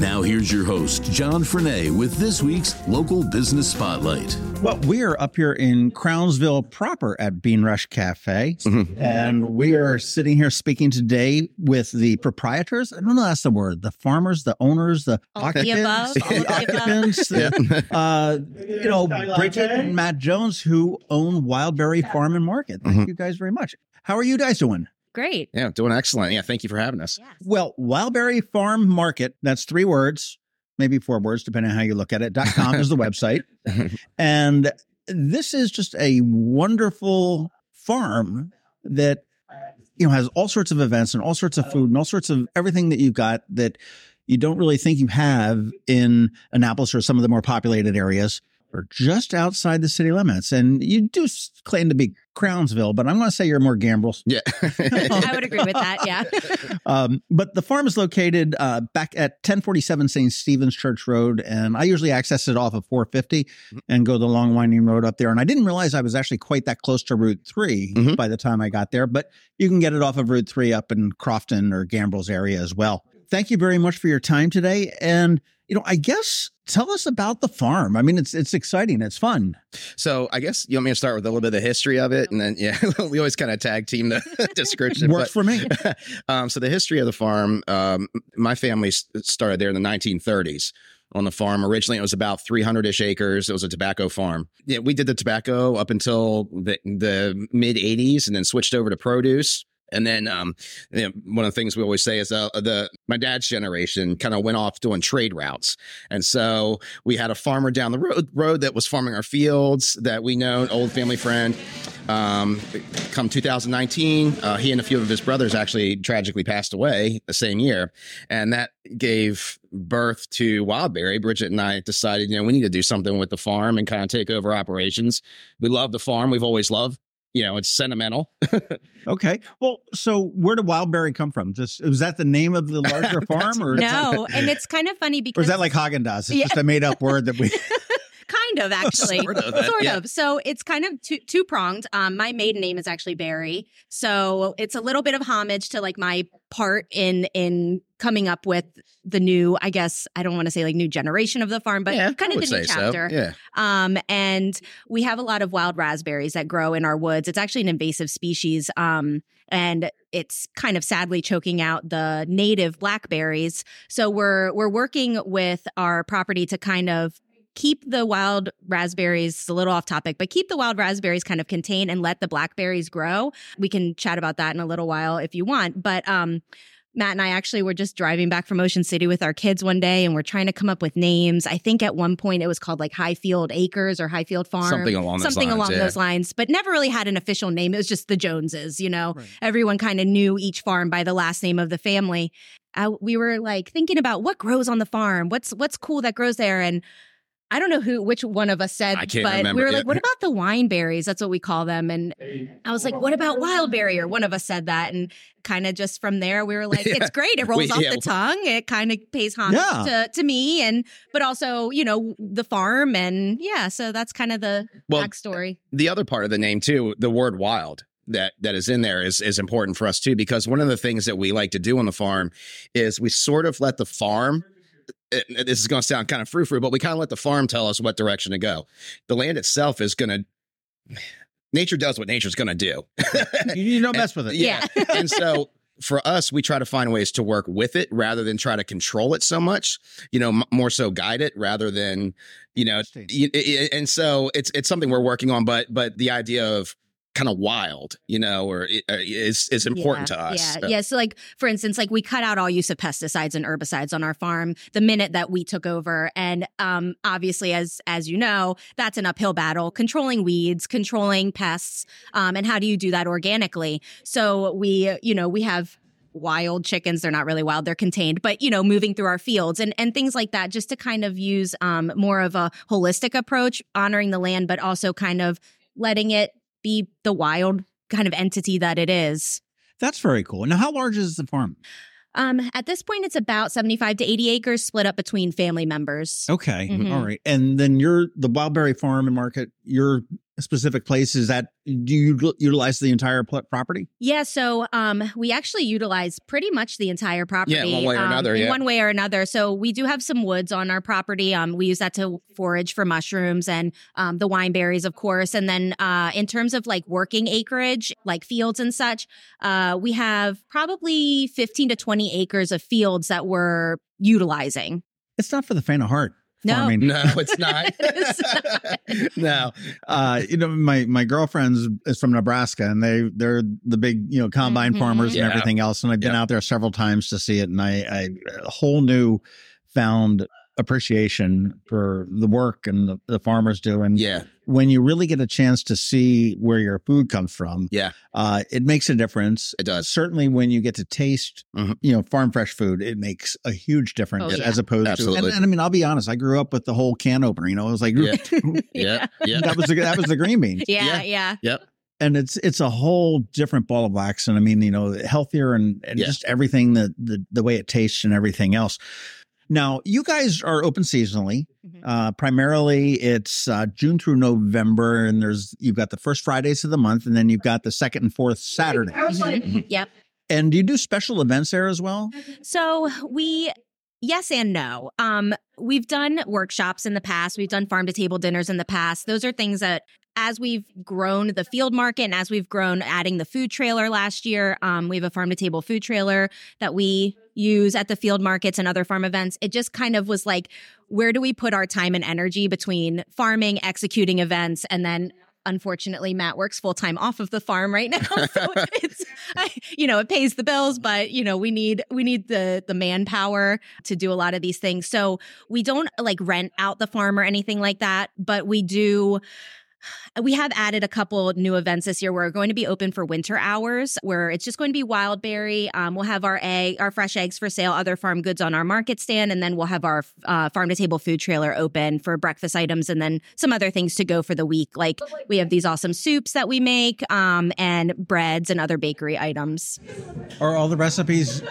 Now, here's your host, John Frenaye, with this week's Local Business Spotlight. Well, we are up here in Crownsville proper at Bean Rush Cafe, mm-hmm. and we are sitting here speaking today with the proprietors. I don't know that's the word. The farmers, the owners, the all occupants, the, the occupants. The, uh, you know, Bridget and Matt Jones, who own Wildberry Farm and Market. Thank mm-hmm. you guys very much. How are you guys doing? Great. Yeah, doing excellent. Yeah, thank you for having us. Yes. Well, Wildberry Farm Market, that's three words, maybe four words, depending on how you look at it. Dot com is the website. and this is just a wonderful farm that you know has all sorts of events and all sorts of food and all sorts of everything that you've got that you don't really think you have in Annapolis or some of the more populated areas or just outside the city limits. And you do claim to be Crownsville, but I'm going to say you're more Gambrills. Yeah. I would agree with that. Yeah. Um, but the farm is located uh, back at 1047 St. Stephen's Church Road. And I usually access it off of 450 mm-hmm. and go the long winding road up there. And I didn't realize I was actually quite that close to Route 3 mm-hmm. by the time I got there, but you can get it off of Route 3 up in Crofton or Gambrills area as well. Thank you very much for your time today. And you know, I guess tell us about the farm. I mean, it's it's exciting. It's fun. So I guess you want me to start with a little bit of the history of it, and then yeah, we always kind of tag team the description. Works but, for me. um, so the history of the farm, um, my family started there in the 1930s on the farm. Originally, it was about 300 ish acres. It was a tobacco farm. Yeah, we did the tobacco up until the, the mid 80s and then switched over to produce. And then um, you know, one of the things we always say is uh, the my dad's generation kind of went off doing trade routes, and so we had a farmer down the road road that was farming our fields that we know, an old family friend. Um, come 2019, uh, he and a few of his brothers actually tragically passed away the same year, and that gave birth to Wildberry. Bridget and I decided, you know, we need to do something with the farm and kind of take over operations. We love the farm; we've always loved you know, it's sentimental. okay. Well, so where did Wildberry come from? Just was that the name of the larger farm, or no? and it's kind of funny because or is that like Haagen Dazs? It's yeah. just a made up word that we. kind of actually. Sort of, sort yeah. of. so it's kind of two, two pronged um my maiden name is actually barry. So it's a little bit of homage to like my part in in coming up with the new i guess i don't want to say like new generation of the farm but yeah, kind of the new chapter so. yeah. Um and we have a lot of wild raspberries that grow in our woods. It's actually an invasive species um and it's kind of sadly choking out the native blackberries. So we're we're working with our property to kind of keep the wild raspberries a little off topic, but keep the wild raspberries kind of contained and let the blackberries grow. We can chat about that in a little while if you want. But um, Matt and I actually were just driving back from Ocean City with our kids one day and we're trying to come up with names. I think at one point it was called like Highfield Acres or Highfield Farm. Something along those Something lines, along yeah. those lines, but never really had an official name. It was just the Joneses, you know. Right. Everyone kind of knew each farm by the last name of the family. Uh, we were like thinking about what grows on the farm, what's what's cool that grows there, and I don't know who which one of us said, but remember. we were like, "What about the wine berries?" That's what we call them, and I was like, "What about wild berry?" Or one of us said that, and kind of just from there, we were like, yeah. "It's great. It rolls we, off yeah. the tongue. It kind of pays homage yeah. to to me, and but also, you know, the farm, and yeah. So that's kind of the well, backstory. The other part of the name too, the word wild that that is in there is is important for us too because one of the things that we like to do on the farm is we sort of let the farm it, this is going to sound kind of frou frou, but we kind of let the farm tell us what direction to go. The land itself is going to, nature does what nature's going to do. you don't mess with it. Yeah. yeah. and so for us, we try to find ways to work with it rather than try to control it so much, you know, m- more so guide it rather than, you know, and so it's, it's something we're working on, but, but the idea of, kind of wild, you know, or uh, is is important yeah, to us. Yeah, yeah. So, like for instance, like we cut out all use of pesticides and herbicides on our farm the minute that we took over, and um, obviously, as as you know, that's an uphill battle controlling weeds, controlling pests, um, and how do you do that organically? So we, you know, we have wild chickens. They're not really wild; they're contained, but you know, moving through our fields and and things like that, just to kind of use um, more of a holistic approach, honoring the land, but also kind of letting it be the wild kind of entity that it is. That's very cool. Now, how large is the farm? Um, at this point, it's about 75 to 80 acres split up between family members. Okay. Mhm. All right. And then you're the Wildberry Farm and Market, your specific place is that do you utilize the entire pl- property? Yeah, so um, we actually utilize pretty much the entire property. Yeah, one way or um, another, yeah. One way or another. So we do have some woods on our property. Um, we use that to forage for mushrooms and um, the wine berries, of course. And then uh, in terms of like working acreage, like fields and such, uh, we have probably 15 to 20 acres of fields that we're utilizing. It's not for the faint of heart. No. farming. No, it's not. It's no. Uh, you know, my my girlfriend's is from Nebraska, and they they're the big you know combine Mhm. farmers and everything else. And I've been Yeah. out there several times to see it, and I, I a whole new found appreciation for the work and the, the farmers do. And Yeah. when you really get a chance to see where your food comes from, Yeah. uh, it makes a difference. It does. Certainly, when you get to taste, Mhm. you know, farm fresh food, it makes a huge difference Oh, yeah. as opposed to. Absolutely. And, and I mean, I'll be honest. I grew up with the whole can opener. You know, it was like Yeah. Yeah. Yeah. that was the, that was the green bean, yeah, Yeah. yeah. and it's it's a whole different ball of wax. And I mean, you know, healthier and, and Yeah. just everything the, the the way it tastes and everything else. Now, you guys are open seasonally. Mhm. Uh, primarily, it's uh, June through November, and there's you've got the first Fridays of the month, and then you've got the second and fourth Saturdays. Mhm. Yep. And do you do special events there as well? So we yes and no. Um we've done workshops in the past. We've done farm to table dinners in the past. Those are things that as we've grown the field market and as we've grown adding the food trailer last year, um, we have a farm to table food trailer that we use at the field markets and other farm events. It just kind of was like, where do we put our time and energy between farming, executing events, and then unfortunately Matt works full time off of the farm right now. So it's you know, it pays the bills, but you know, we need we need the the manpower to do a lot of these things. So we don't like rent out the farm or anything like that, but we do we have added a couple new events this year. We're going to be open for winter hours, where it's just going to be wild berry. Um, we'll have our egg, our fresh eggs for sale, other farm goods on our market stand, and then we'll have our uh, farm to table food trailer open for breakfast items, and then some other things to go for the week. Like we have these awesome soups that we make, um, and breads and other bakery items. Are all the recipes?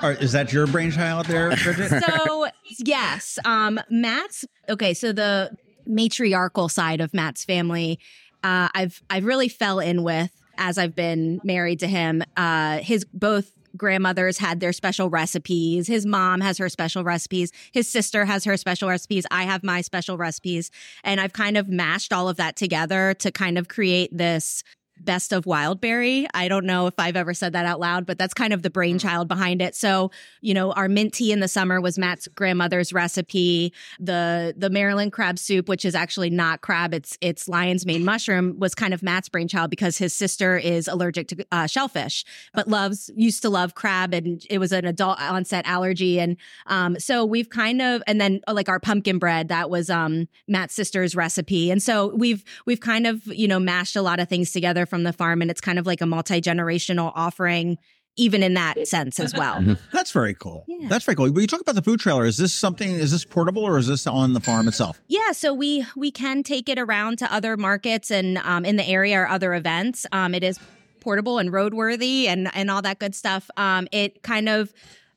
Are, is that your brainchild there, Bridget? so yes um matt's okay so the matriarchal side of matt's family uh i've i've really fell in with as i've been married to him. Uh his both grandmothers had their special recipes. His mom has her special recipes. His sister has her special recipes. I have my special recipes. And i've kind of mashed all of that together to kind of create this best of wildberry. I don't know if I've ever said that out loud, but that's kind of the brainchild behind it. So, you know, our mint tea in the summer was Matt's grandmother's recipe. The the Maryland crab soup, which is actually not crab, it's it's lion's mane mushroom, was kind of Matt's brainchild because his sister is allergic to uh, shellfish, but loves used to love crab, and it was an adult onset allergy. And um, so we've kind of and then uh, like our pumpkin bread that was um Matt's sister's recipe, and so we've we've kind of you know mashed a lot of things together from the farm, and it's kind of like a multi generational offering, even in that sense as well. That's very cool. Yeah. That's very cool. When you talk about the food trailer, is this something? Is this portable or is this on the farm itself? Yeah, so we we can take it around to other markets and um, in the area or other events. Um, it is portable and roadworthy and and all that good stuff. Um, it kind of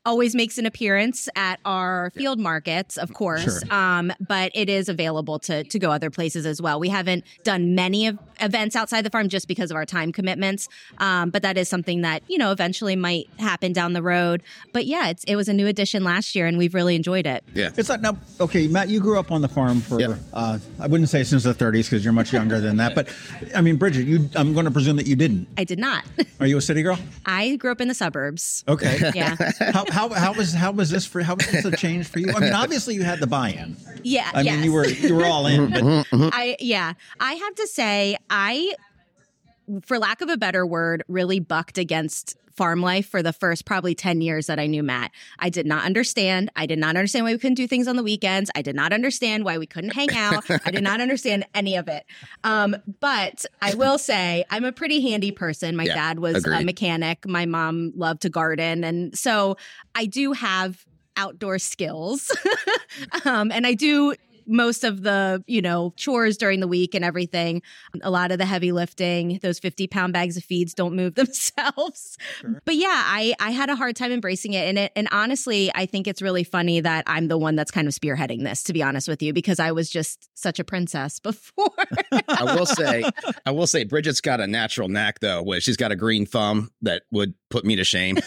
always makes an appearance at our field markets, of course. Sure. Um, but it is available to to go other places as well. We haven't done many of events outside the farm just because of our time commitments. Um, but that is something that you know eventually might happen down the road. But yeah, it's it was a new addition last year, and we've really enjoyed it. Yeah. It's not now. Okay, Matt, you grew up on the farm for Yep. uh, I wouldn't say since the 30s because you're much younger than that. But I mean, Bridget, you. I'm going to presume that you didn't. I did not. Are you a city girl? I grew up in the suburbs. Okay. Yeah. how, how how was how was this for how was this a change for you? I mean, obviously you had the buy-in. Yeah. I yes. mean, you were you were all in. But I yeah. I have to say I for lack of a better word, really bucked against farm life for the first probably 10 years that I knew Matt. I did not understand. I did not understand why we couldn't do things on the weekends. I did not understand why we couldn't hang out. I did not understand any of it. Um, but I will say I'm a pretty handy person. My Yeah, dad was a mechanic. My mom loved to garden. And so I do have outdoor skills. um, and I do most of the, you know, chores during the week and everything. A lot of the heavy lifting, those 50 pound bags of feeds don't move themselves. Sure. But yeah, I, I had a hard time embracing it. And it, and honestly, I think it's really funny that I'm the one that's kind of spearheading this, to be honest with you, because I was just such a princess before. I will say, I will say, Bridget's got a natural knack though, where she's got a green thumb that would put me to shame.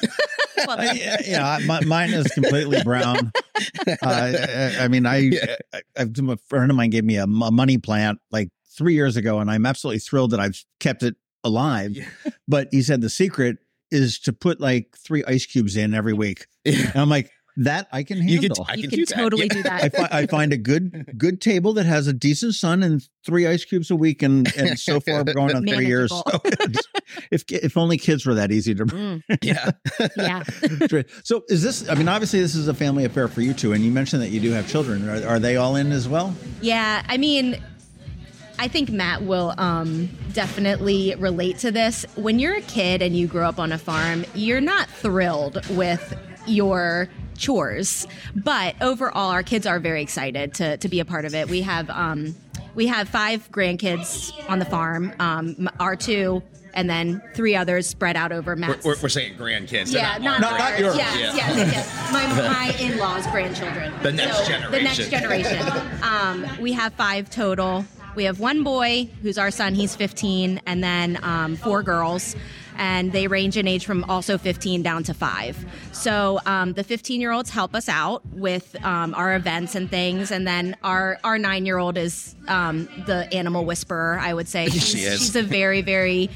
Well, yeah, yeah, my, mine is completely brown. Uh, I, I mean, I, Yeah. I, I, a friend of mine gave me a money plant like three years ago, and I'm absolutely thrilled that I've kept it alive. Yeah. But he said the secret is to put like three ice cubes in every week. And I'm like, that I can You handle. could, I you can can do that. totally Yeah. do that. I, fi- I find a good good table that has a decent sun and three ice cubes a week, and and so far we're going on three years. So if if only kids were that easy to. Mm, Yeah. yeah. So is this? I mean, obviously this is a family affair for you two, and you mentioned that you do have children. Are, are they all in as well? Yeah, I mean, I think Matt will um, definitely relate to this. When you're a kid and you grow up on a farm, you're not thrilled with your chores, but overall, our kids are very excited to to be a part of it. We have um, we have five grandkids on the farm. Um, our two. And then three others spread out over We're, we're, we're saying grandkids. Yeah, not, Not- not yours. Yes, Yeah. yes, yes. My, my in-laws' grandchildren. The next generation The next generation. generation. um, we have five total. We have one boy who's our son. He's 15, and then um, four girls. And they range in age from also 15 down to five. So um, the 15 year olds help us out with um, our events and things. And then our, our nine year old is um, the animal whisperer, I would say. She She's- is. She's a very, very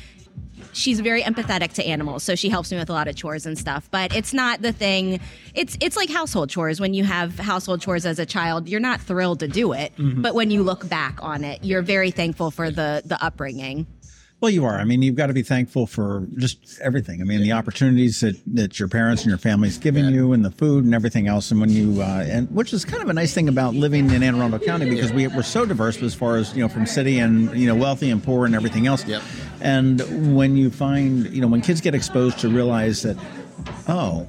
she's very empathetic to animals so she helps me with a lot of chores and stuff but it's not the thing it's it's like household chores when you have household chores as a child you're not thrilled to do it but when you look back on it you're very thankful for the the upbringing Well, you are. I mean, you've got to be thankful for just everything. I mean, the opportunities that, that your parents and your family's giving you, and the food and everything else. And when you, uh, and which is kind of a nice thing about living in Anne Arundel County because we, we're so diverse as far as you know, from city and you know, wealthy and poor and everything else. Yep. And when you find, you know, when kids get exposed to realize that, oh.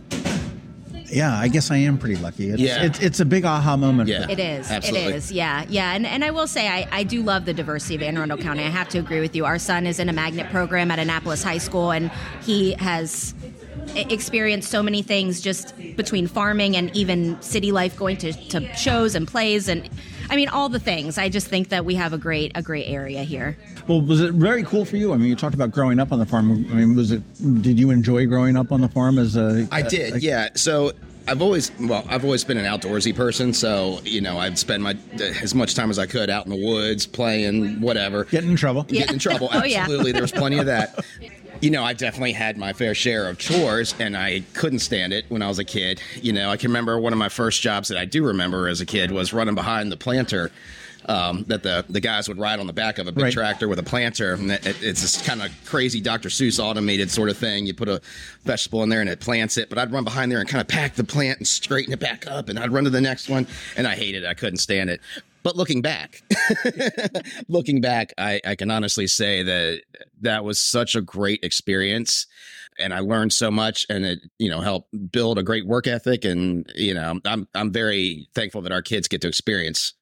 Yeah, I guess I am pretty lucky. It's, Yeah. it's, it's a big aha moment. Yeah. It is. Absolutely. It is. Yeah. Yeah. And, and I will say, I, I do love the diversity of Anne Arundel County. I have to agree with you. Our son is in a magnet program at Annapolis High School, and he has e- experienced so many things just between farming and even city life, going to, to shows and plays. And I mean, all the things. I just think that we have a great, a great area here. Well, was it very cool for you? I mean, you talked about growing up on the farm. I mean, was it? Did you enjoy growing up on the farm as a? I did, yeah. So I've always, well, I've always been an outdoorsy person. So you know, I'd spend my as much time as I could out in the woods, playing, whatever. Getting in trouble. Get in trouble. Oh, yeah. Absolutely, there was plenty of that. You know, I definitely had my fair share of chores, and I couldn't stand it when I was a kid. You know, I can remember one of my first jobs that I do remember as a kid was running behind the planter. Um, that the the guys would ride on the back of a big Right. tractor with a planter. And it, it's this kind of crazy Dr. Seuss automated sort of thing. You put a vegetable in there and it plants it. But I'd run behind there and kind of pack the plant and straighten it back up. And I'd run to the next one, and I hated it. I couldn't stand it. But looking back, looking back, I, I can honestly say that that was such a great experience. And I learned so much, and it you know helped build a great work ethic. And you know, I'm I'm very thankful that our kids get to experience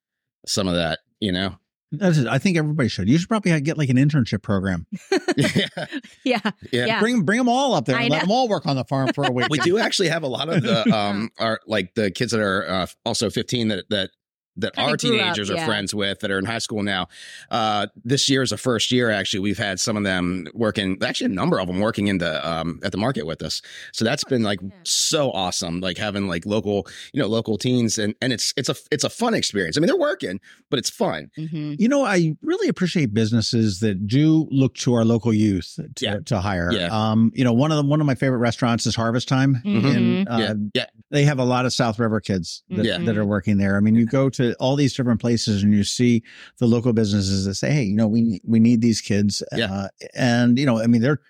some of that. You know, That's it. I think everybody should. You should probably get like an internship program. yeah. Yeah. Yeah. Yeah. Bring bring them all up there. And let them all work on the farm for a week. we do actually have a lot of the um are like the kids that are uh, also 15 that that that Kinda our grew up, teenagers are yeah. friends with that are in high school now. Uh, this year is the first year actually we've had some of them working. Actually, a number of them working in the um, at the market with us. So that's been like so awesome. Like having like local you know local teens and and it's it's a it's a fun experience. I mean they're working, but it's fun. hmm You know, I really appreciate businesses that do look to our local youth to, Yeah. to hire. Yeah. Um, you know, one of the one of my favorite restaurants is Harvest Thyme. Mhm. And uh, yeah, yeah, they have a lot of South River kids that, Yeah. that are working there. I mean, you go to all these different places and you see the local businesses that say, "Hey, you know, we we need these kids." Yeah. Uh, and you know, I mean, they're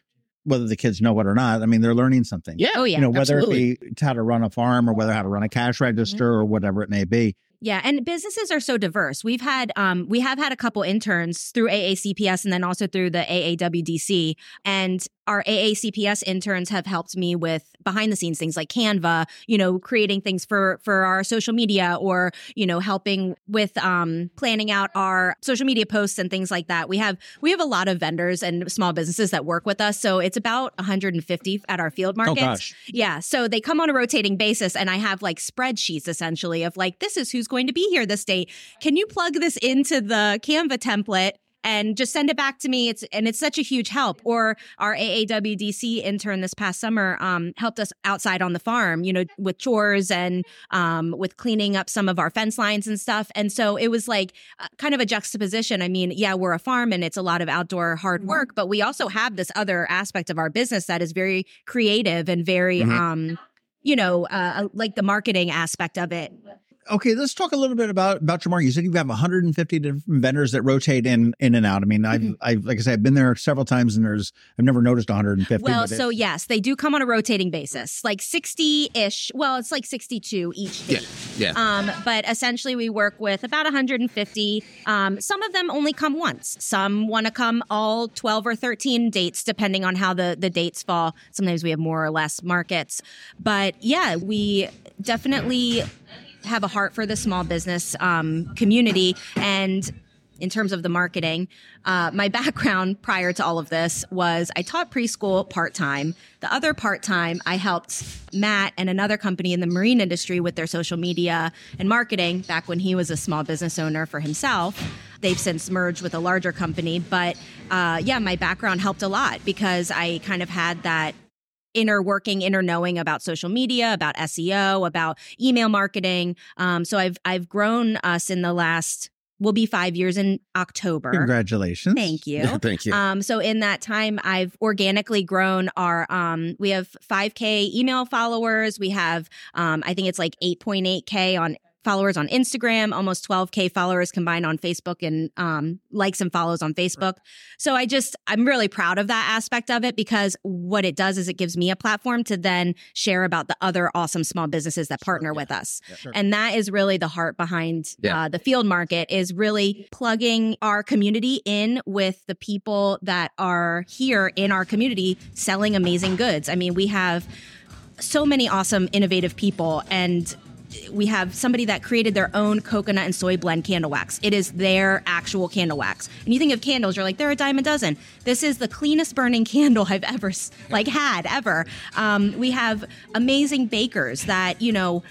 whether the kids know it or not. I mean, they're learning something. Yeah. Oh yeah. You know, whether absolutely. it be how to run a farm or whether how to run a cash register or whatever it may be. Yeah, and businesses are so diverse. We've had um we have had a couple interns through AACPS and then also through the AAWDC and our AACPS interns have helped me with behind the scenes things like Canva, you know, creating things for for our social media or, you know, helping with um planning out our social media posts and things like that. We have we have a lot of vendors and small businesses that work with us, so it's about 150 at our field markets. Oh gosh. Yeah. So they come on a rotating basis, and I have like spreadsheets essentially of like, this is who's going to be here this day. Can you plug this into the Canva template? And just send it back to me. It's and it's such a huge help. Or our AAWDC intern this past summer um, helped us outside on the farm, you know, with chores and um, with cleaning up some of our fence lines and stuff. And so it was like uh, kind of a juxtaposition. I mean, yeah, we're a farm and it's a lot of outdoor hard work, but we also have this other aspect of our business that is very creative and very Mhm. um you know uh like the marketing aspect of it Okay, let's talk a little bit about about your market. You said you have 150 different vendors that rotate in in and out. I mean, I've Mhm. I've like I said, I've been there several times, and there's I've never noticed 150. well so it's- yes they do come on a rotating basis like 60-ish well it's like 62 each Yeah. Yeah. um but essentially we work with about 150 um some of them only come once some want to come all 12 or 13 dates depending on how the the dates fall sometimes we have more or less markets but yeah we definitely have a heart for the small business um, community. And in terms of the marketing uh, my background prior to all of this was i taught preschool part-time. The other part-time i helped matt and another company in the marine industry with their social media and marketing back when he was a small business owner for himself. They've since merged with a larger company but uh, yeah my background helped a lot because i kind of had that inner working, inner knowing about social media, about SEO, about email marketing. Um, so I've I've grown us in the last will be five years in October. congratulations. Thank you. Thank you. Um, so in that time, I've organically grown our. Um, we have 5K email followers. We have, um, I think it's like 8.8K on followers on Instagram, almost 12K followers combined on Facebook, and um, likes and follows on Facebook. So I just, I'm really proud of that aspect of it because what it does is it gives me a platform to then share about the other awesome small businesses that partner with us. Sure. And that is really the heart behind Yeah. uh, the field market is really plugging our community in with the people that are here in our community selling amazing goods. I mean, we have so many awesome, innovative people and we have somebody that created their own coconut and soy blend candle wax. It is their actual candle wax. And you think of candles, you're like, they're a dime a dozen. This is the cleanest burning candle I've ever like had ever. Um, we have amazing bakers that you know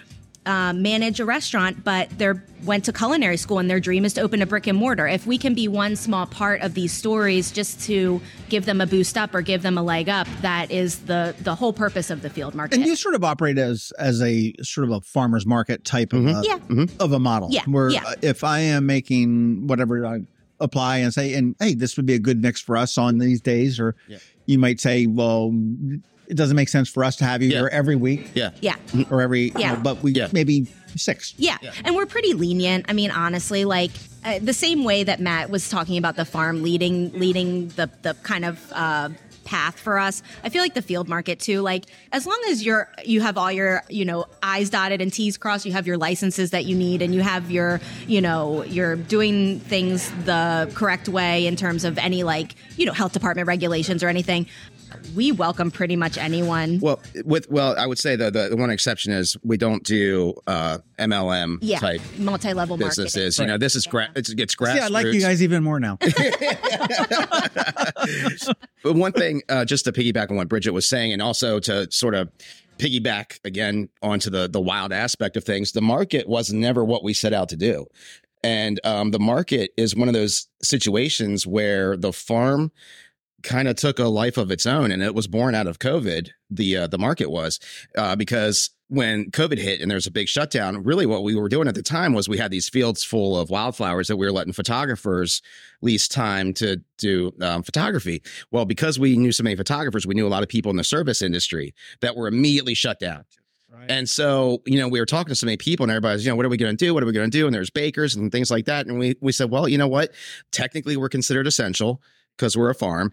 uh, manage a restaurant, but they went to culinary school and their dream is to open a brick and mortar. If we can be one small part of these stories, just to give them a boost up or give them a leg up, that is the the whole purpose of the field market. And you sort of operate as as a sort of a farmers market type of a, Yeah. of a model. Yeah, Where yeah. if I am making whatever I apply and say, and hey, this would be a good mix for us on these days, or Yeah. you might say, well, it doesn't make sense for us to have you Yeah. here every week yeah. yeah. or every, you Yeah. know, but we Yeah. maybe six. Yeah. And we're pretty lenient. I mean, honestly, like uh, the same way that Matt was talking about the farm leading leading the the kind of uh path for us. I feel like the field market too. Like as long as you're you have all your, you know, I's dotted and T's crossed, you have your licenses that you need and you have your, you know, you're doing things the correct way in terms of any like, you know, health department regulations or anything. We welcome pretty much anyone. Well, with well, I would say the, the the one exception is we don't do uh, MLM yeah, type multi-level marketing. businesses. You know, this is gra- it gets grassroots. Yeah, I like you guys even more now. but one thing, uh, just to piggyback on what Bridget was saying, and also to sort of piggyback again onto the the wild aspect of things, the market was never what we set out to do, and um, the market is one of those situations where the farm kind of took a life of its own, and it was born out of COVID. The uh, the market was uh, because when COVID hit and there was a big shutdown, really what we were doing at the time was we had these fields full of wildflowers that we were letting photographers lease time to do um, photography. Well, because we knew so many photographers, we knew a lot of people in the service industry that were immediately shut down. And so, you know, we were talking to so many people and everybody's, you know, what are we going to do? What are we going to do? And there's bakers and things like that. And we, we said, well, you know what? Technically, we're considered essential because we're a farm.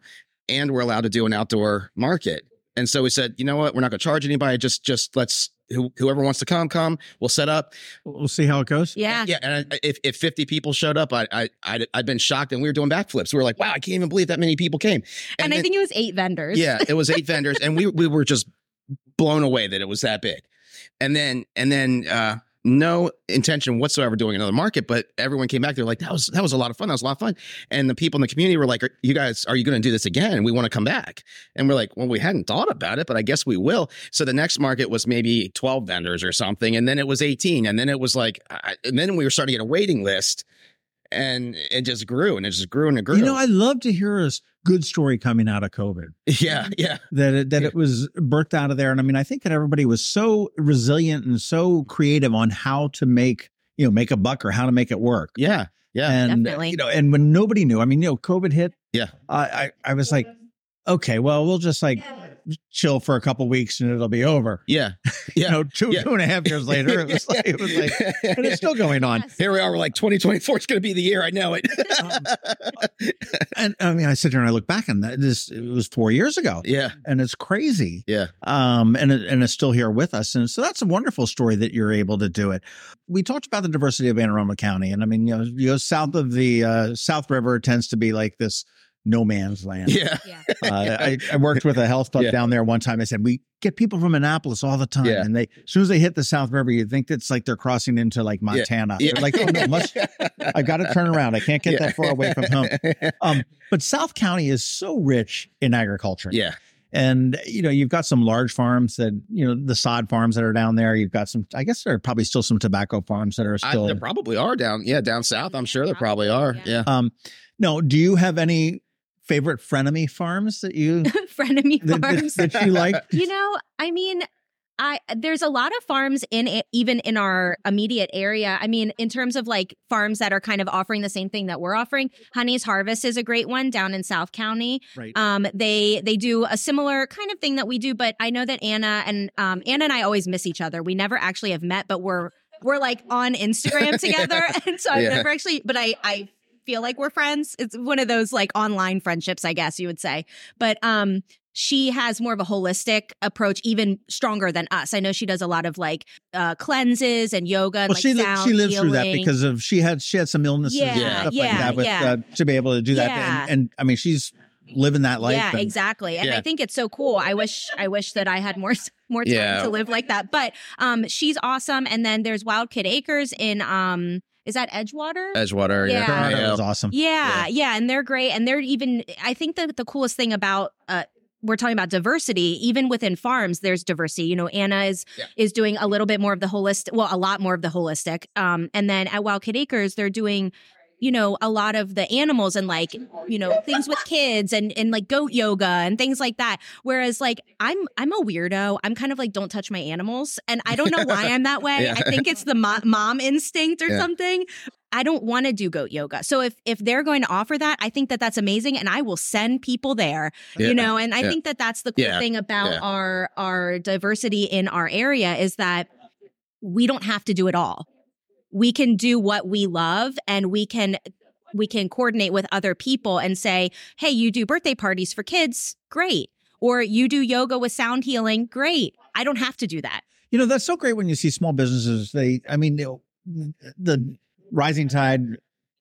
and we're allowed to do an outdoor market. And so we said, you know what? We're not going to charge anybody. Just, just let's who, whoever wants to come, come. We'll set up. We'll see how it goes. Yeah. Yeah. And I, if, if 50 people showed up, I, I, I'd, I'd been shocked and we were doing backflips. We were like, wow, I can't even believe that many people came. And, I then- think it was eight vendors. yeah, it was eight vendors and we, we were just blown away that it was that big. And then, and then, uh, no intention whatsoever doing another market, but everyone came back. They're like, that was, that was a lot of fun. That was a lot of fun. And the people in the community were like, you guys, are you going to do this again? We want to come back. And we're like, well, we hadn't thought about it, but I guess we will. So the next market was maybe 12 vendors or something. And then it was 18. And then it was like, I, and then we were starting to get a waiting list and it just grew and it just grew and it grew. You know, I love to hear a s- good story coming out of COVID. yeah. Yeah. That it, that Yeah. it was birthed out of there, and I mean, I think that everybody was so resilient and so creative on how to make you know make a buck or how to make it work. Yeah. Yeah. and Definitely. you know, and when nobody knew, I mean, you know, COVID hit. Yeah. I I, I was like, okay, well, we'll just like chill for a couple weeks and it'll be over. yeah. You know, two Yeah. two and a half years later, it was like it was like, and it's still going on. Yes. Here we are. We're like 2024 is going to be the year. I know it. And I mean, I sit here and I look back and this it was four years ago, yeah. and it's crazy. Yeah. um, and it, and it's still here with us. And so that's a wonderful story that you're able to do it. We talked about the diversity of Anne Arundel County, and I mean, you know, you go south of the uh, South River tends to be like this no man's land. Yeah. Yeah. Uh, I, I worked with a health club Yeah. down there one time. I said we get people from Annapolis all the time, Yeah. and they as soon as they hit the South River, you think it's like they're crossing into like Montana. Yeah. They're like, oh no, must I got to turn around. I can't get Yeah. that far away from home. Um, but South County is so rich in agriculture. Yeah. And you know, you've got some large farms that you know the sod farms that are down there. You've got some. I guess there are probably still some tobacco farms that are I, still. there probably are down. Yeah. Down south. I'm sure there probably are. Yeah. Yeah. um, no, do you have any favorite frenemy farms that you Frenemy that, farms. that, that you like? you know, I mean, I there's a lot of farms in even in our immediate area. I mean, in terms of like farms that are kind of offering the same thing that we're offering. Honey's Harvest is a great one down in South County. Right. Um, they they do a similar kind of thing that we do, but I know that Anna and um, Anna and I always miss each other. We never actually have met, but we're we're like on Instagram together, and so I've Yeah. never actually. But I I feel like we're friends. It's one of those like online friendships, I guess you would say. But um, she has more of a holistic approach, even stronger than us. I know she does a lot of like uh, cleanses and yoga and well, like she li- sound she lives through that because of she had she had some illnesses Yeah, and stuff like yeah, that with yeah. uh, to be able to do that. Yeah. And, and I mean, she's living that life. Yeah, and- exactly. And Yeah. I think it's so cool. I wish I wish that I had more more time Yeah. to live like that. But um she's awesome. And then there's Wild Kid Acres in um is that Edgewater? Edgewater. Yeah. Yeah. Colorado Yeah. was awesome. yeah, yeah, and they're great. And they're even I think that the coolest thing about uh we're talking about diversity even within farms there's diversity you know anna is Yeah. is doing a little bit more of the holistic well a lot more of the holistic um and then at wild kid acres they're doing you know a lot of the animals and like you know things with kids and and like goat yoga and things like that whereas like i'm i'm a weirdo i'm kind of like don't touch my animals and i don't know why i'm that way Yeah. i think it's the mo- mom instinct or Yeah. something I don't want to do goat yoga. So if if they're going to offer that, I think that that's amazing and I will send people there. Yeah. You know, and I Yeah. think that that's the cool Yeah. thing about our our diversity in our area is that we don't have to do it all. We can do what we love and we can we can coordinate with other people and say, "Hey, you do birthday parties for kids? Great." Or you do yoga with sound healing? Great. I don't have to do that. You know, that's so great when you see small businesses. They, I mean, you know, the rising tide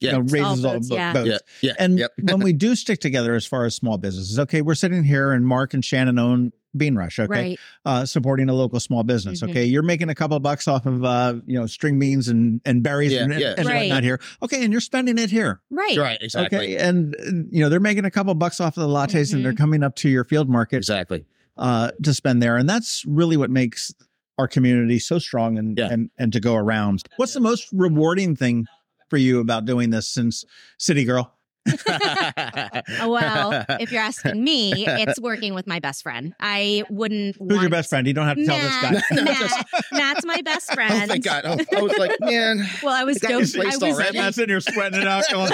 Yeah. you know, raises all boats, bo- yeah. boats. Yeah. Yeah. And Yep. when we do stick together as far as small businesses, okay, we're sitting here and Mark and Shannon own Bean Rush, okay, Right. uh, supporting a local small business. Mhm. Okay, you're making a couple of bucks off of uh, you know string beans and and berries Yeah, and, yeah. and Right. whatnot here. Okay, and you're spending it here. Right. Right. Exactly. Okay, and you know they're making a couple of bucks off of the lattes, and they're Mhm. coming up to your field market Exactly. uh, to spend there, and that's really what makes our community so strong and Yeah. and and to go around. What's the most rewarding thing for you about doing this since City Girl? Oh, well, if you're asking me, it's working with my best friend. I wouldn't. Who's your best friend? You don't have to tell this guy. Matt, No, Matt, just- Matt's my best oh, friend. thank God. Oh, I was like, man. Well, I was Got joking. his I was already? Matt's in here sweating it out. Going,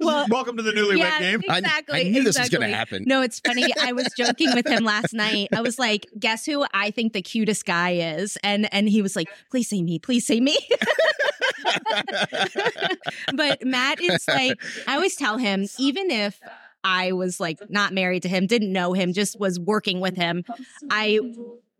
Well, Welcome to the newlywed yeah, game. Exactly. I, knew this was exactly. going to happen. No, it's funny. I was joking with him last night. I was like, "Guess who I think the cutest guy is?" And and he was like, "Please say me, please say me." but Matt is like, I always tell him, even if I was like not married to him, didn't know him, just was working with him, I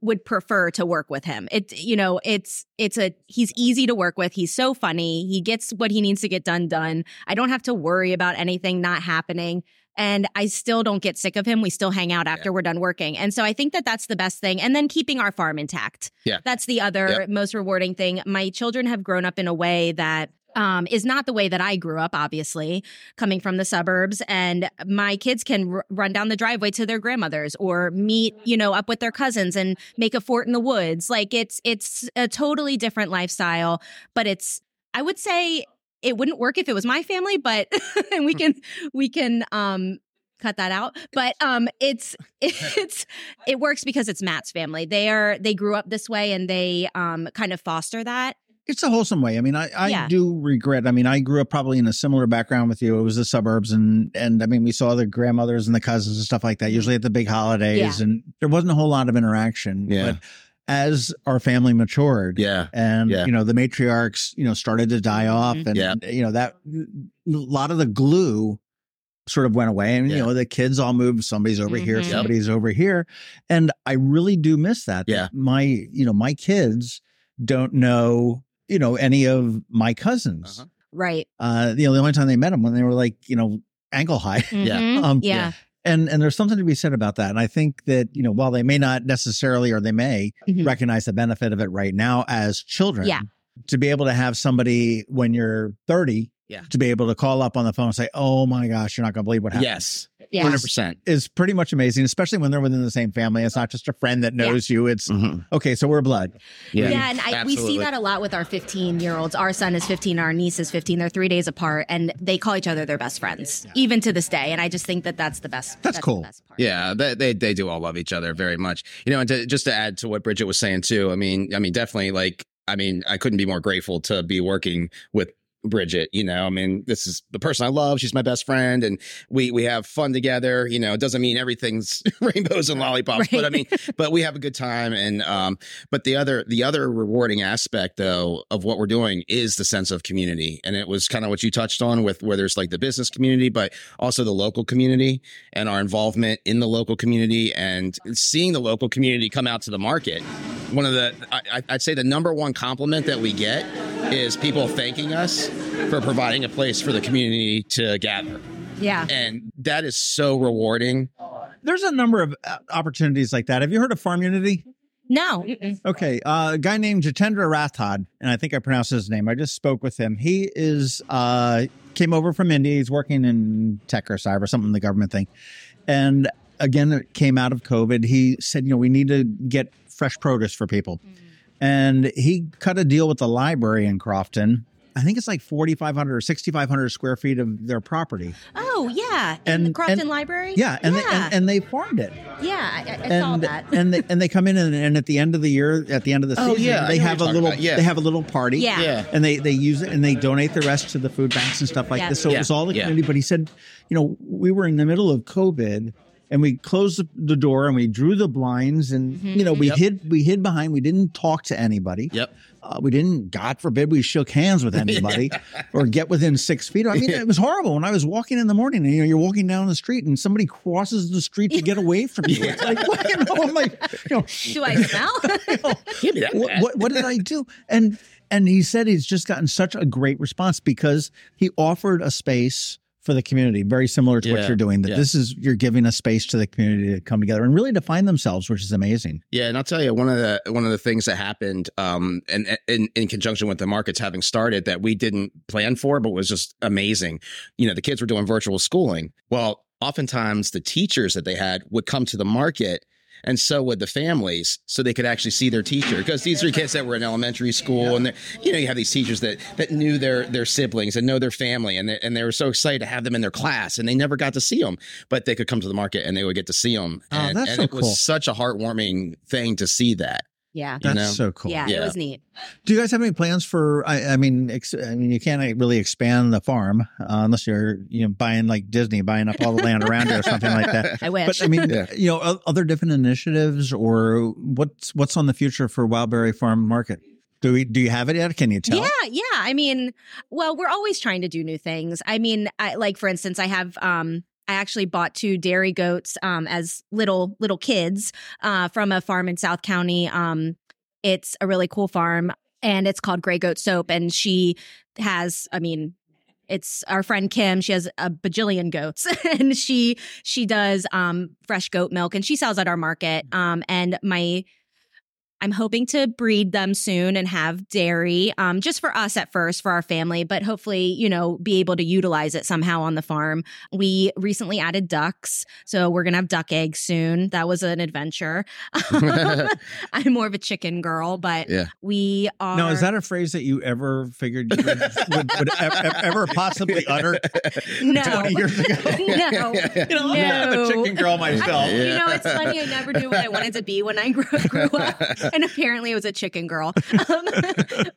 would prefer to work with him. It you know, it's it's a he's easy to work with. He's so funny. He gets what he needs to get done done. I don't have to worry about anything not happening and I still don't get sick of him. We still hang out after yeah. we're done working. And so I think that that's the best thing. And then keeping our farm intact. Yeah. That's the other yep. most rewarding thing. My children have grown up in a way that um, is not the way that I grew up, obviously, coming from the suburbs. And my kids can r- run down the driveway to their grandmother's or meet, you know, up with their cousins and make a fort in the woods. Like it's it's a totally different lifestyle, but it's I would say it wouldn't work if it was my family, but and we can we can um cut that out. But um it's it's it works because it's Matt's family. They are they grew up this way and they um kind of foster that. It's a wholesome way. I mean, I, I yeah. do regret. I mean, I grew up probably in a similar background with you. It was the suburbs, and and I mean, we saw the grandmothers and the cousins and stuff like that. Usually at the big holidays, yeah. and there wasn't a whole lot of interaction. Yeah. But as our family matured. Yeah. And, yeah. you know, the matriarchs, you know, started to die off. Mm-hmm. And, yeah. you know, that a lot of the glue sort of went away. And, yeah. you know, the kids all moved. Somebody's over mm-hmm. here, somebody's yep. over here. And I really do miss that. Yeah. My, you know, my kids don't know, you know, any of my cousins. Uh-huh. Right. Uh, you know, the only time they met them when they were like, you know, ankle high. Mm-hmm. Yeah. Um, yeah and and there's something to be said about that and i think that you know while they may not necessarily or they may mm-hmm. recognize the benefit of it right now as children yeah to be able to have somebody when you're 30 yeah. to be able to call up on the phone and say, "Oh my gosh, you're not going to believe what happened." Yes, Yeah. hundred percent is pretty much amazing, especially when they're within the same family. It's not just a friend that knows yeah. you. It's mm-hmm. okay, so we're blood. Yeah, yeah, and I, we see that a lot with our 15 year olds. Our son is 15, our niece is 15. They're three days apart, and they call each other their best friends, yeah. even to this day. And I just think that that's the best. That's, that's cool. Best yeah, they, they, they do all love each other very much. You know, and to, just to add to what Bridget was saying too. I mean, I mean, definitely like I mean, I couldn't be more grateful to be working with Bridget. You know, I mean, this is the person I love. She's my best friend, and we we have fun together. You know, it doesn't mean everything's rainbows and lollipops, right. but I mean, but we have a good time. And um, but the other the other rewarding aspect though of what we're doing is the sense of community, and it was kind of what you touched on with where there's like the business community, but also the local community and our involvement in the local community and seeing the local community come out to the market. One of the I, I'd say the number one compliment that we get is people thanking us for providing a place for the community to gather. Yeah. And that is so rewarding. There's a number of uh, opportunities like that. Have you heard of Farm Unity? No. Okay. Uh, a guy named Jatendra Rathod, and I think I pronounced his name. I just spoke with him. He is uh, came over from India. He's working in tech or cyber, something the government thing. And again, it came out of COVID. He said, you know, we need to get fresh produce for people. Mm-hmm. And he cut a deal with the library in Crofton I think it's like 4,500 or 6,500 square feet of their property. Oh, yeah. In and, the Crofton and, Library? Yeah. And, yeah. They, and, and, they farmed it. Yeah. I, I and, saw that. and, they, and they come in and, and, at the end of the year, at the end of the season, oh, season, yeah, they have a little, yeah. they have a little party. Yeah. yeah. And they, they use it and they donate the rest to the food banks and stuff like yeah. this. So it was all the community. But he said, you know, we were in the middle of COVID and we closed the door and we drew the blinds and mm-hmm. you know we yep. hid we hid behind we didn't talk to anybody. Yep. Uh, we didn't god forbid we shook hands with anybody or get within six feet. I mean it was horrible when i was walking in the morning and you know you're walking down the street and somebody crosses the street to get away from you. It's like well, you know i'm like you know? Do i smell? You know, Give me that what, what, what did i do? And and he said he's just gotten such a great response because he offered a space for the community, very similar to yeah, what you're doing. That yeah. this is you're giving a space to the community to come together and really define themselves, which is amazing. Yeah, and I'll tell you one of the one of the things that happened, um, and in, in conjunction with the markets having started that we didn't plan for, but was just amazing. You know, the kids were doing virtual schooling. Well, oftentimes the teachers that they had would come to the market and so would the families so they could actually see their teacher. Because these are kids that were in elementary school and you know you have these teachers that that knew their their siblings and know their family and they, and they were so excited to have them in their class and they never got to see them but they could come to the market and they would get to see them oh, and, that's and so it cool. was such a heartwarming thing to see that yeah, that's know? so cool. Yeah, yeah, it was neat. Do you guys have any plans for? I, I mean, ex, I mean, you can't really expand the farm uh, unless you're you know buying like Disney, buying up all the land around it or something like that. I wish. But I mean, yeah. you know, other different initiatives or what's what's on the future for Wildberry Farm Market? Do we do you have it yet? Can you tell? Yeah, yeah. I mean, well, we're always trying to do new things. I mean, I, like for instance, I have um I actually bought two dairy goats um, as little little kids uh, from a farm in South County. Um, it's a really cool farm, and it's called Gray Goat Soap. And she has, I mean, it's our friend Kim. She has a bajillion goats, and she she does um, fresh goat milk, and she sells at our market. Um, and my I'm hoping to breed them soon and have dairy, um, just for us at first, for our family, but hopefully, you know, be able to utilize it somehow on the farm. We recently added ducks, so we're gonna have duck eggs soon. That was an adventure. I'm more of a chicken girl, but Yeah. we are. Now, is that a phrase that you ever figured you would, would, would ever, ever possibly utter no? 20 years ago? no. You know, I'm kind of a chicken girl myself. I, you know, it's funny. I never knew what I wanted to be when I grew, grew up, and apparently, it was a chicken girl. Um,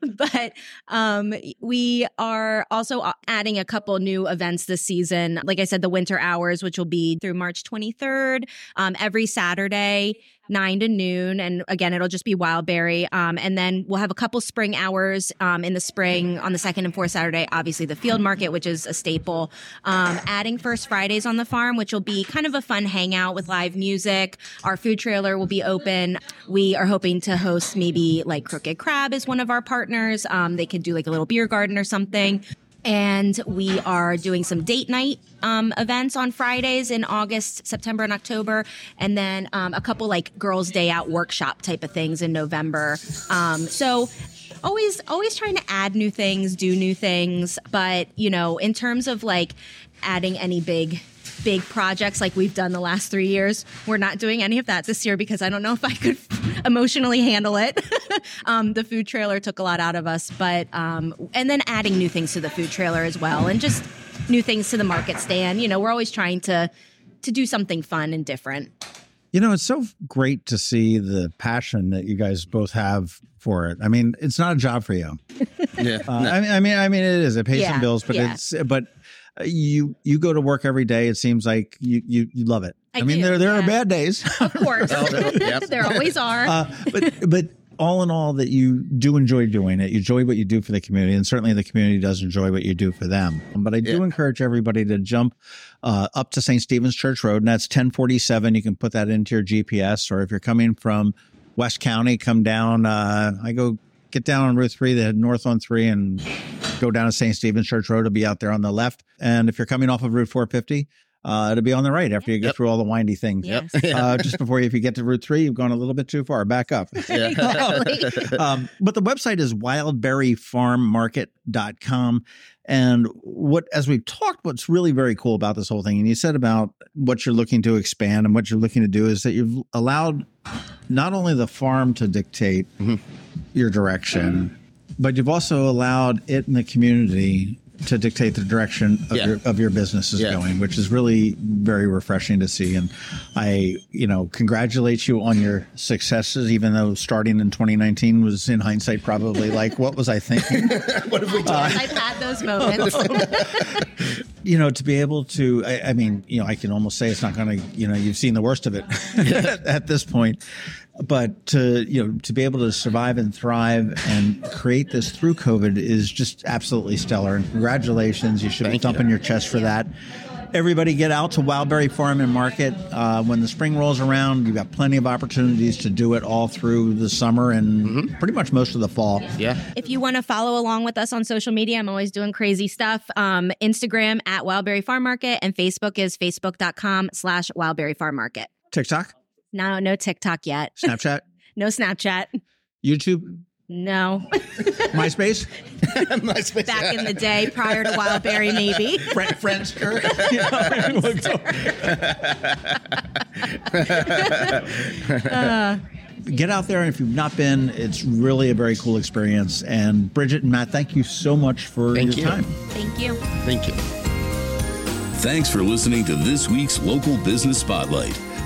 but um, we are also uh, adding a couple new events this season. Like I said, the winter hours, which will be through March 23rd, um, every Saturday. Nine to noon, and again, it'll just be Wildberry. Um, and then we'll have a couple spring hours um, in the spring on the second and fourth Saturday. Obviously, the field market, which is a staple. Um, adding First Fridays on the farm, which will be kind of a fun hangout with live music. Our food trailer will be open. We are hoping to host maybe like Crooked Crab is one of our partners. Um, they could do like a little beer garden or something. And we are doing some date night um, events on Fridays in August, September, and October, and then um, a couple like girls' day out workshop type of things in November. Um, so always, always trying to add new things, do new things, but you know, in terms of like adding any big big projects like we've done the last three years. We're not doing any of that this year because I don't know if I could emotionally handle it. um, the food trailer took a lot out of us, but um, and then adding new things to the food trailer as well, and just new things to the market stand. You know, we're always trying to to do something fun and different. You know, it's so great to see the passion that you guys both have for it. I mean, it's not a job for you. Yeah. Uh, I mean, I mean, I mean, it is. It pays some bills, but yeah. it's but you you go to work every day. It seems like you you, you love it. I mean, do, there there are bad days, Of course, yep. there always are. uh, but but all in all, that you do enjoy doing it. You enjoy what you do for the community, and certainly the community does enjoy what you do for them. But I do Yeah. encourage everybody to jump uh, up to St. Stephen's Church Road, and that's ten forty seven. You can put that into your GPS, or if you're coming from West County, come down. Uh, I go get down on Route three, then head north on three, and go down to St. Stephen's Church Road. It'll be out there on the left. And if you're coming off of Route 450, uh, it'll be on the right after you get Yep. through all the windy things. yes. Uh, just before you, if you get to Route 3, you've gone a little bit too far. Back up. Um, but the website is wildberryfarmmarket.com. And what, as we've talked, what's really very cool about this whole thing, and you said about what you're looking to expand and what you're looking to do is that you've allowed not only the farm to dictate Mhm. your direction, but you've also allowed it and the community to dictate the direction of Yeah. your of your business is Yeah. going, which is really very refreshing to see. And I, you know, congratulate you on your successes, even though starting in 2019 was in hindsight probably like, what was I thinking? what have we done? I've had those moments. you know, to be able to, I, I mean, you know, I can almost say it's not going to, you know, you've seen the worst of it at this point, but to, you know, to be able to survive and thrive and create this through COVID is just absolutely stellar. And congratulations. You should Thank be thumping you. your chest for that. Everybody get out to Wildberry Farm and Market. Uh, when the spring rolls around, you've got plenty of opportunities to do it all through the summer and pretty much most of the fall. yeah. If you want to follow along with us on social media, I'm always doing crazy stuff. Um, Instagram at Wildberry Farm Market and Facebook is facebook.com slash Wildberry Farm Market. TikTok, No, no TikTok yet. Snapchat, No Snapchat. YouTube, No. MySpace. MySpace. Back in the day prior to Wildberry, maybe. Friend, Friendster. Uh, Get out there, and if you've not been, it's really a very cool experience. And Bridget and Matt, thank you so much for Thank your you. time. thank you. Thank you. Thanks for listening to this week's Local Business Spotlight.